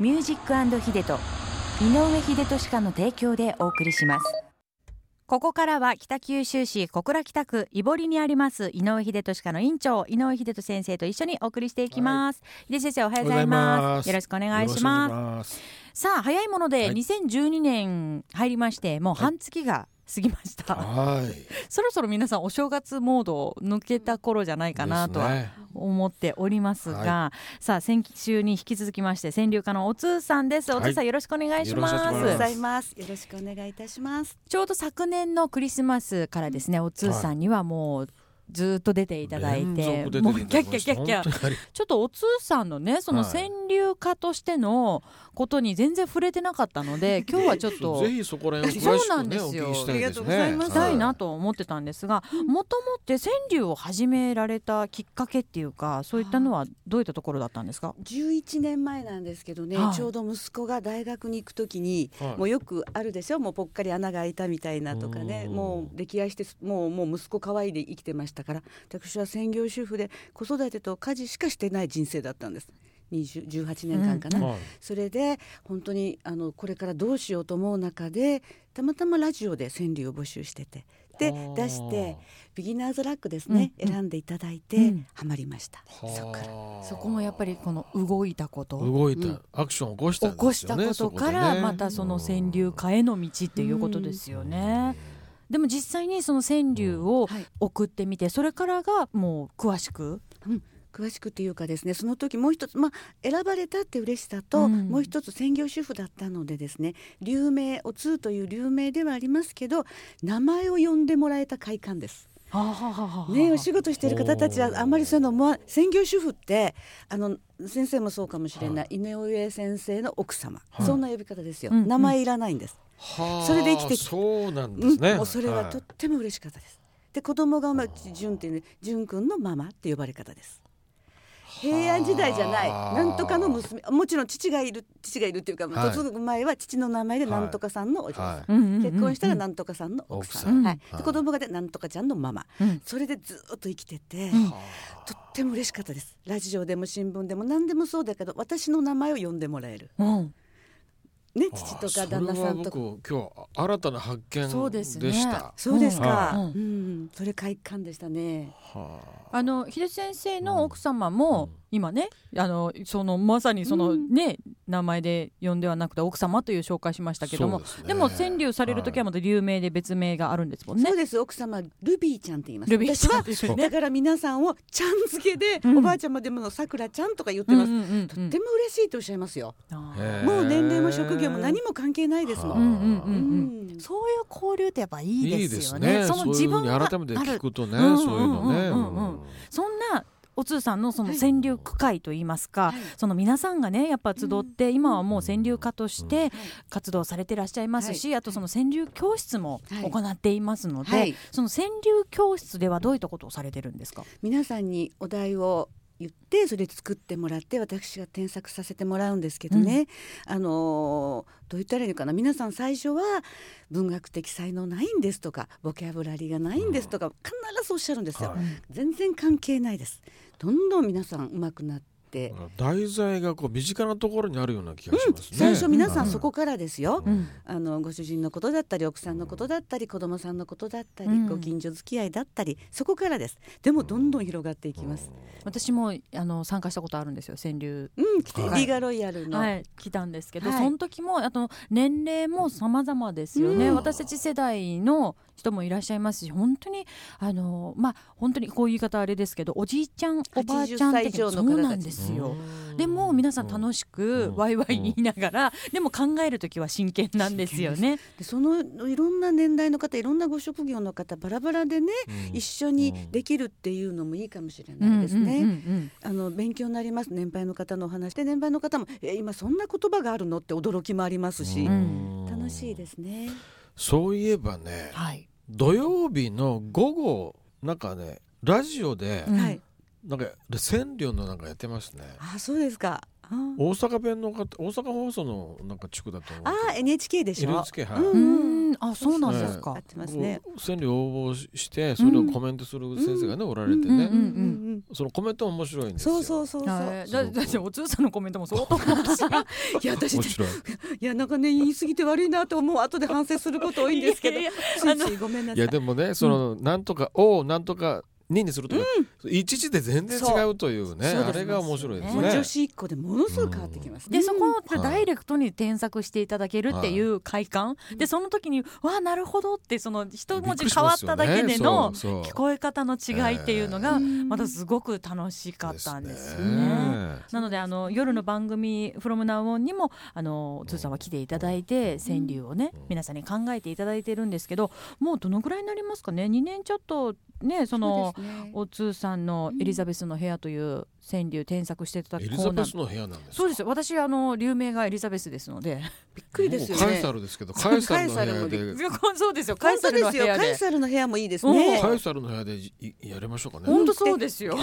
ミュージックヒデと井上秀俊家の提供でお送りします。ここからは北九州市小倉北区井堀にあります井上秀俊家の院長井上秀俊先生と一緒にお送りしていきます、はい、秀先生おはようございます。よろしくお願いします。さあ早いもので、はい、2012年入りましてもう半月が、過ぎました、はい、そろそろ皆さんお正月モードを抜けた頃じゃないかなとは思っておりますが、ねはい、さあ先週に引き続きまして川柳家のおつさんです。おつさんよろしくお願いします、はい、ございます。よろしくお願いいたします。ちょうど昨年のクリスマスからですねおつさんにはもうずっと出ていただいてもうキャッキャキャッキャちょっとお通さんのねその川柳家としてのことに全然触れてなかったので、今日はちょっとぜひそこら辺そうなんですよ。ありがとうございます。たいなと思ってたんですがもともって川柳を始められたきっかけっていうかそういったのはどういったところだったんですか？11年前なんですけどね、ちょうど息子が大学に行くときに、もうよくあるでしょ？もうぽっかり穴が開いたみたいなとかね。もう溺愛してもうもう息子可愛いで生きてましたから私は専業主婦で子育てと家事しかしてない人生だったんです。18年間かな、うん。それで本当にあのこれからどうしようと思う中でたまたまラジオで川柳を募集しててで出してビギナーズラックですね、うん、選んでいただいて、うん、ハマりました、そこから。そこもやっぱりこの動いたこと。動いた、アクションを起こした、ね、起こしたことからまたその川柳家への道っていうことですよね。でも実際にその川柳を送ってみて、それからがもう詳しく、うん。詳しくっていうかですねその時もう一つ、まあ、選ばれたって嬉しさと、うん、もう一つ専業主婦だったのでですね留名お通という留名ではありますけど名前を呼んでもらえた快感です。ね、お仕事してる方たちはあんまりそういうのも専業主婦ってあの先生もそうかもしれない、井上先生の奥様、はい、そんな呼び方ですよ、うん、名前いらないんです、それで生きてきてそうなんですね、うん、もうそれはとっても嬉しかったです、で子供がまあ純っていうね純くんのママって呼ばれ方です平安時代じゃない。なんとかの娘もちろん父がいる父がいるっていうか、はい、嫁ぐ前は父の名前でなんとかさんのお嬢さん、はい、結婚したらなんとかさんの奥さん、はい、で子供がでなんとかちゃんのママ、うん、それでずっと生きてて、うん、とっても嬉しかったです。ラジオでも新聞でも何でもそうだけど私の名前を呼んでもらえる。うんね、父とか旦那さんと。か今日新たな発見でした。そうです,、ね、そうですか、うん、うん、それ快感でしたね、はあ、あの秀先生の奥様も、今ねあのそのまさにそのね、名前で呼んではなくて奥様という紹介しましたけどもで,、も川柳される時はまた留名で別名があるんですもんね、そうです。奥様ルビーちゃんって言います。ルビーちゃん私はだから皆さんをちゃん付けで、おばあちゃまでもさくらちゃんとか言ってます、とっても嬉しいとおっしゃいますよ。もう年齢も職業も何も関係ないですもん。そういう交流ってやっぱいいですよね。その自分が改めて聞くとね、そういうのね、そんなお通さんのその川柳区会といいますか、はい、その皆さんがねやっぱ集って、今はもう川柳家として活動されてらっしゃいますし、あとその川柳教室も行っていますので、その川柳教室ではどういったことをされてるんですか？皆さんにお題を言ってそれで作ってもらって私が添削させてもらうんですけどね、うん、あのどう言ったらいいのかな。皆さん最初は文学的才能ないんですとかボキャブラリーがないんですとか必ずおっしゃるんですよ、はい、全然関係ないです。どんどん皆さん上手くなってって。題材がこう身近なところにあるような気がしますね、うん、最初皆さんそこからですよ、うん、あのご主人のことだったり奥さんのことだったり子供さんのことだったり、うん、ご近所付き合いだったりそこからです。でもどんどん広がっていきます、私もあの参加したことあるんですよ川柳。うん来て、はい、リーガロイヤルの、はい、来たんですけど、はい、その時もあと年齢も様々ですよね、私たち世代の人もいらっしゃいますし本当にあのまあ本当にこういう言い方あれですけどおじいちゃんおばあちゃんってそうなんですよ。でも皆さん楽しくワイワイ言いながら、でも考える時は真剣なんですよね。でそのいろんな年代の方いろんなご職業の方バラバラでね、一緒にできるっていうのもいいかもしれないですね。あの勉強になります。年配の方のお話で年配の方もえ今そんな言葉があるの？って驚きもありますし、楽しいですね。そういえばね、はい、土曜日の午後なんかねラジオで、はい、なんか川柳のなんかやってますね。あそうですか。大阪弁の方大阪放送のなんか地区だと思う。あ NHK でしょ。NHK はい。うんあそうなんですか。ってますね。川柳応募してそれをコメントする先生がね、おられてね、そのコメント面白いんですよ。そうそうそうそう。だってお通さんのコメントも相当面白い。いや私いやなんかね言い過ぎて悪いなと思う後で反省すること多いんですけど、ついついごめんなさい。いやでもねその、なんとかをなんとか2にするとか、うん、一時で全然違うというねあれが面白いですね。女子1個でものすごく変わってきます、ね、でそこをダイレクトに添削していただけるっていう快感、はい、でその時にわあなるほどってその一文字変わっただけでの聞こえ方の違いっていうのがまたすごく楽しかったんですよね。なのであの夜の番組「from now on」にもあのつーさんは来ていただいて川柳をね皆さんに考えていただいてるんですけどもうどのぐらいになりますかね？2年ちょっとねそのお通さんのエリザベスの部屋という川柳添削していただくエリザベスの部屋なんですそうです。私あの流名がエリザベスですので。びっくりですよね。カエサルですけどカエサルの部屋で。そうですよカエサルの部屋カエサルの部屋もいいですね。カエサルの部屋でやりましょうかね。本当そうですよ。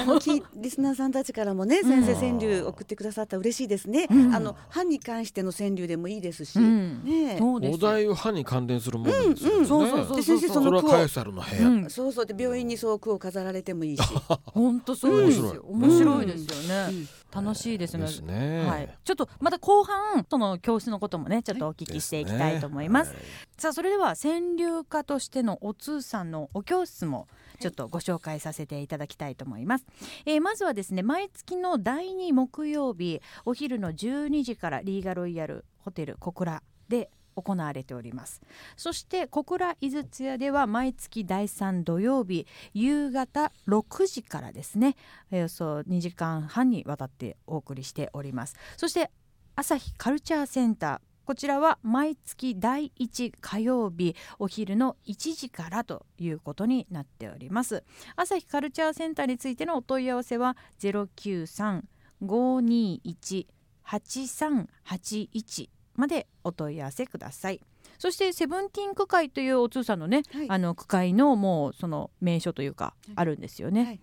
リスナーさんたちからもね先生川柳送ってくださった嬉しいですね、あの歯に関しての川柳でもいいですし、ねお題を歯に関連するものですよね、そうそうそう先生そのカエサルの部屋、そうそう。で病院にそう句を飾られてもいいし。本当そうですよ。面白いですよね、楽しいですね、はい、ちょっとまた後半その教室のこともねちょっとお聞きしていきたいと思います、はい、さあそれでは川柳家としてのお通さんのお教室もちょっとご紹介させていただきたいと思います、えー、まずはですね毎月の第2木曜日お昼の12時からリーガロイヤルホテル小倉で行われております。そして小倉井筒屋では毎月第3土曜日夕方6時からですねおよそ2時間半にわたってお送りしております。そして朝日カルチャーセンターこちらは毎月第1火曜日お昼の1時からということになっております。朝日カルチャーセンターについてのお問い合わせは093-521-8381までお問い合わせください。そしてセブンティーン区会というお通さんのね、はい、あの区会のもうその名所というかあるんですよね。はい、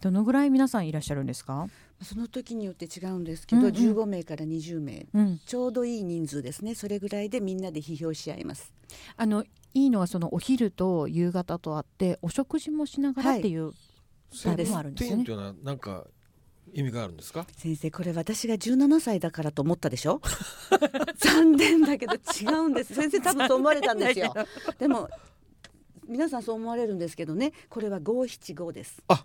どのぐらい皆さんいらっしゃるんですか？その時によって違うんですけど、うんうん、15名から20名、うん、ちょうどいい人数ですね。それぐらいでみんなで批評し合います。あのいいのはそのお昼と夕方とあってお食事もしながらっていう、はい、タイもあるんですよね。なんか意味があるんですか？先生これ私が17歳だからと思ったでしょ？残念だけど違うんです。先生多分そう思われたんですよ。でも皆さんそう思われるんですけどね。これは五七五です。あ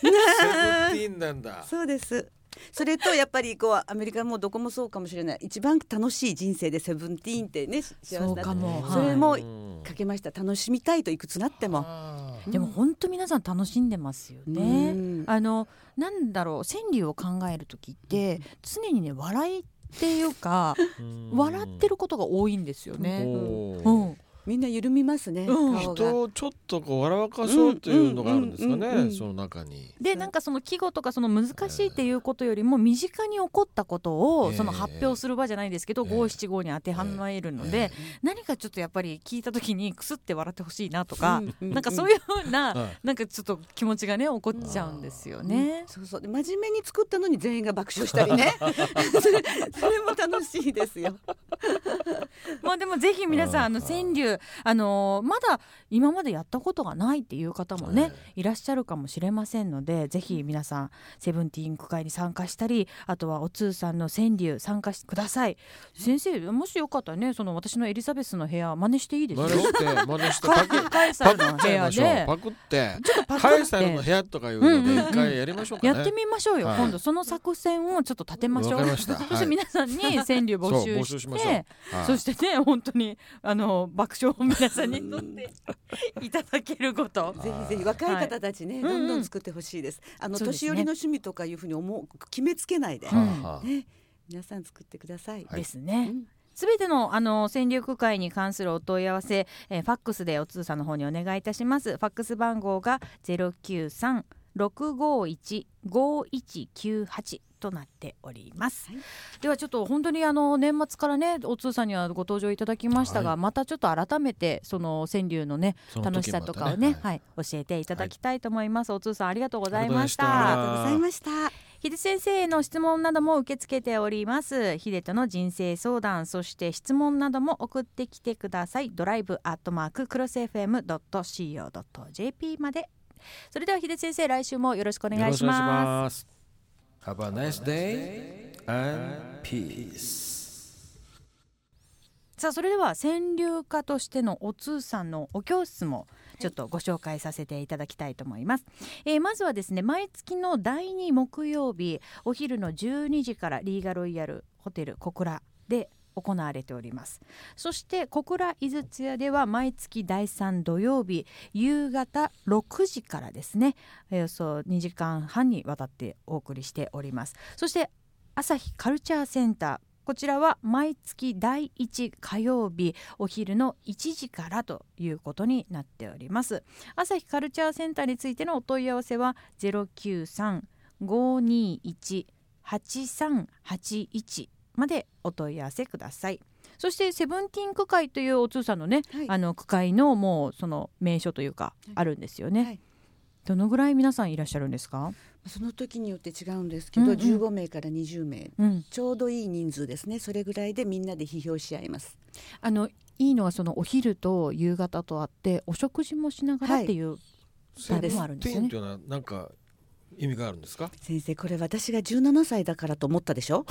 セブンティーンなんだ。そうです。それとやっぱりこうアメリカもどこもそうかもしれない。一番楽しい人生でセブンティーンってね幸せだった。それもかけました。楽しみたいといくつなってもでも本当皆さん楽しんでますよね。あのなんだろう川柳を考える時って常にね笑いっていうか笑ってることが多いんですよね。うんみんな緩みますね、うん、人をちょっとこう笑わかそうというのがあるんですかね、その中に。でなんかその季語とかその難しいっていうことよりも身近に起こったことをその発表する場じゃないですけど五七五に当てはめるので何かちょっとやっぱり聞いた時にくすって笑ってほしいなとかなんかそういうふうななんかちょっと気持ちがね起こっちゃうんですよね。そうそう。真面目に作ったのに全員が爆笑したりね。それそれも楽しいですよ。まあでもぜひ皆さんあの川柳あのまだ今までやったことがないっていう方もね、い。らっしゃるかもしれませんのでぜひ皆さんセブンティーン区会に参加したりあとはお通さんの川柳参加してください。先生もしよかったらねその私のエリザベスの部屋真似していいですよ。真似して真似してパクカエサルの部屋で。パクって。ちょっとパクって。カエサルの部屋とかいうので一回やりましょうか、ね。やってみましょうよ、今度その作戦をちょっと立てましょう。そして皆さんに川柳募集してそしてね本当にあの爆笑を皆さんに乗っていただけること。ぜひぜひ若い方たちね、どんどん作ってほしいです、あの年寄りの趣味とかいうふうに思う決めつけないで、ね皆さん作ってください、ですね、すべてのあの戦力会に関するお問い合わせ、えー、ファックスでお通さんの方にお願いいたします。ファックス番号がゼロ九三六五一五一九八となっております、はい、ではちょっと本当にあの年末からねお通さんにはご登場いただきましたが、はい、またちょっと改めてその川柳のね楽しさとかをね、ね、はい、教えていただきたいと思います、お通さんありがとうございました。ありがとうございました。秀先生への質問なども受け付けております。秀との人生相談そして質問なども送ってきてください。ドライブアットマーククロス FM.co.jp までそれでは秀先生来週もよろしくお願いします。Have a nice day and peace. さあそれでは川柳家としてのお通さんのお教室もちょっとご紹介させていただきたいと思います、えー、まずはですね毎月の第2木曜日お昼の12時からリーガロイヤルホテル小倉で行われております。そして小倉井筒屋では毎月第3土曜日夕方6時からですねおよそ2時間半にわたってお送りしております。そして朝日カルチャーセンターこちらは毎月第1火曜日お昼の1時からということになっております。朝日カルチャーセンターについてのお問い合わせは093-521-8381までお問い合わせください。そしてセブンティーン区会というお通さんのね、はい、あの区会のもうその名所というかあるんですよね、はい、どのぐらい皆さんいらっしゃるんですか？その時によって違うんですけど、うんうん、15名から20名、うん、ちょうどいい人数ですね。それぐらいでみんなで批評し合います。あのいいのはそのお昼と夕方とあってお食事もしながらっていう、はい、そうですあるんですよね。なんか意味があるんですか？先生これ私が17歳だからと思ったでしょ？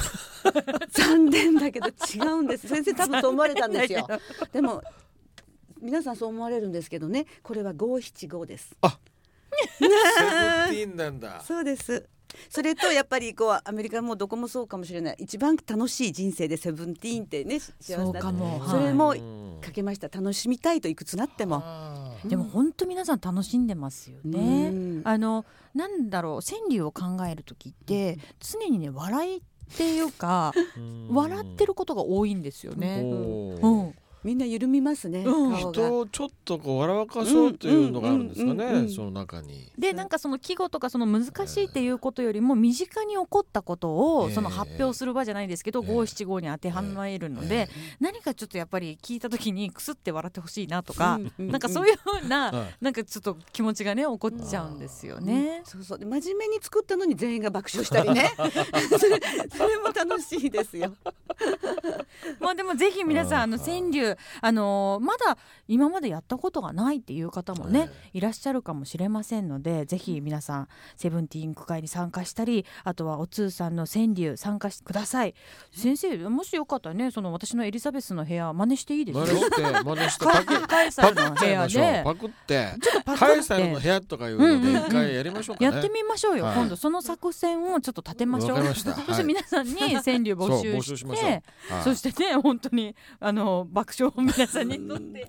残念だけど違うんです。先生多分そう思われたんですよ。でも皆さんそう思われるんですけどね。これは五七五です。あ セブンティーンなんだ。そうです。それとやっぱりこうアメリカもどこもそうかもしれない。一番楽しい人生でセブンティーンってね幸せだそれもかけました。楽しみたいといくつなってもでも本当皆さん楽しんでますよね。あのなんだろう川柳を考える時って常にね笑いっていうか 笑ってることが多いんですよね。うんみんな緩みますね、うん、人をちょっとこう笑わかそうというのがあるんですかね、その中に。でなんかその季語とかその難しいっていうことよりも身近に起こったことをその発表する場じゃないですけど五七五に当てはめるので何かちょっとやっぱり聞いた時にくすって笑ってほしいなとかなんかそういうふうななんかちょっと気持ちがね起こっちゃうんですよね。そうそう。真面目に作ったのに全員が爆笑したりね。そ れそれも楽しいですよ。まあでもぜひ皆さんあの川柳あのまだ今までやったことがないっていう方もね、いらっしゃるかもしれませんのでぜひ皆さんセブンティーン区会に参加したりあとはお通さんの川柳参加してください。先生もしよかったらねその私のエリザベスの部屋真似していいですか？真似して真似してパクカエサルの部屋で。パクって。ちょっとパクカエサルの部屋とかいうので一回やりましょうか、ね。やってみましょうよ、今度その作戦をちょっと立てましょう。そして皆さんに川柳募集してそしてね本当にあの爆笑を皆さんにとって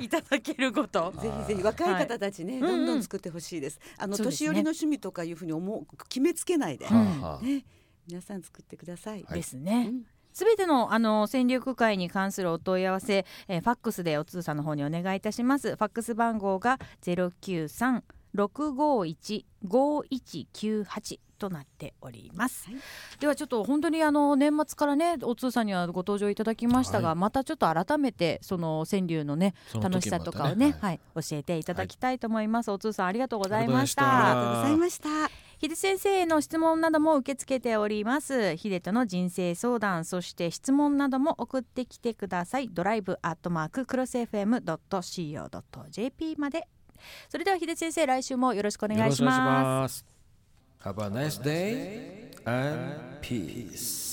いただけること。ぜひぜひ若い方たちね、どんどん作ってほしいです、あの年寄りの趣味とかいうふうに思う決めつけないで、ね。皆さん作ってください、ですね、すべてのあの戦力会に関するお問い合わせ、えー、ファックスでお通さんの方にお願いいたします。ファックス番号がゼロ九三六五一五一九八となっております、はい、ではちょっと本当にあの年末からねお通さんにはご登場いただきましたが、はい、またちょっと改めてその川柳のね。楽しさとかをね、ね、はい、はい、教えていただきたいと思います、お通さんありがとうございました。ありがとうございました。秀先生への質問なども受け付けております。秀との人生相談そして質問なども送ってきてください。ドライブアットマーククロス FM.co.jp まで。それでは秀先生来週もよろしくお願いします Have a nice day and peace.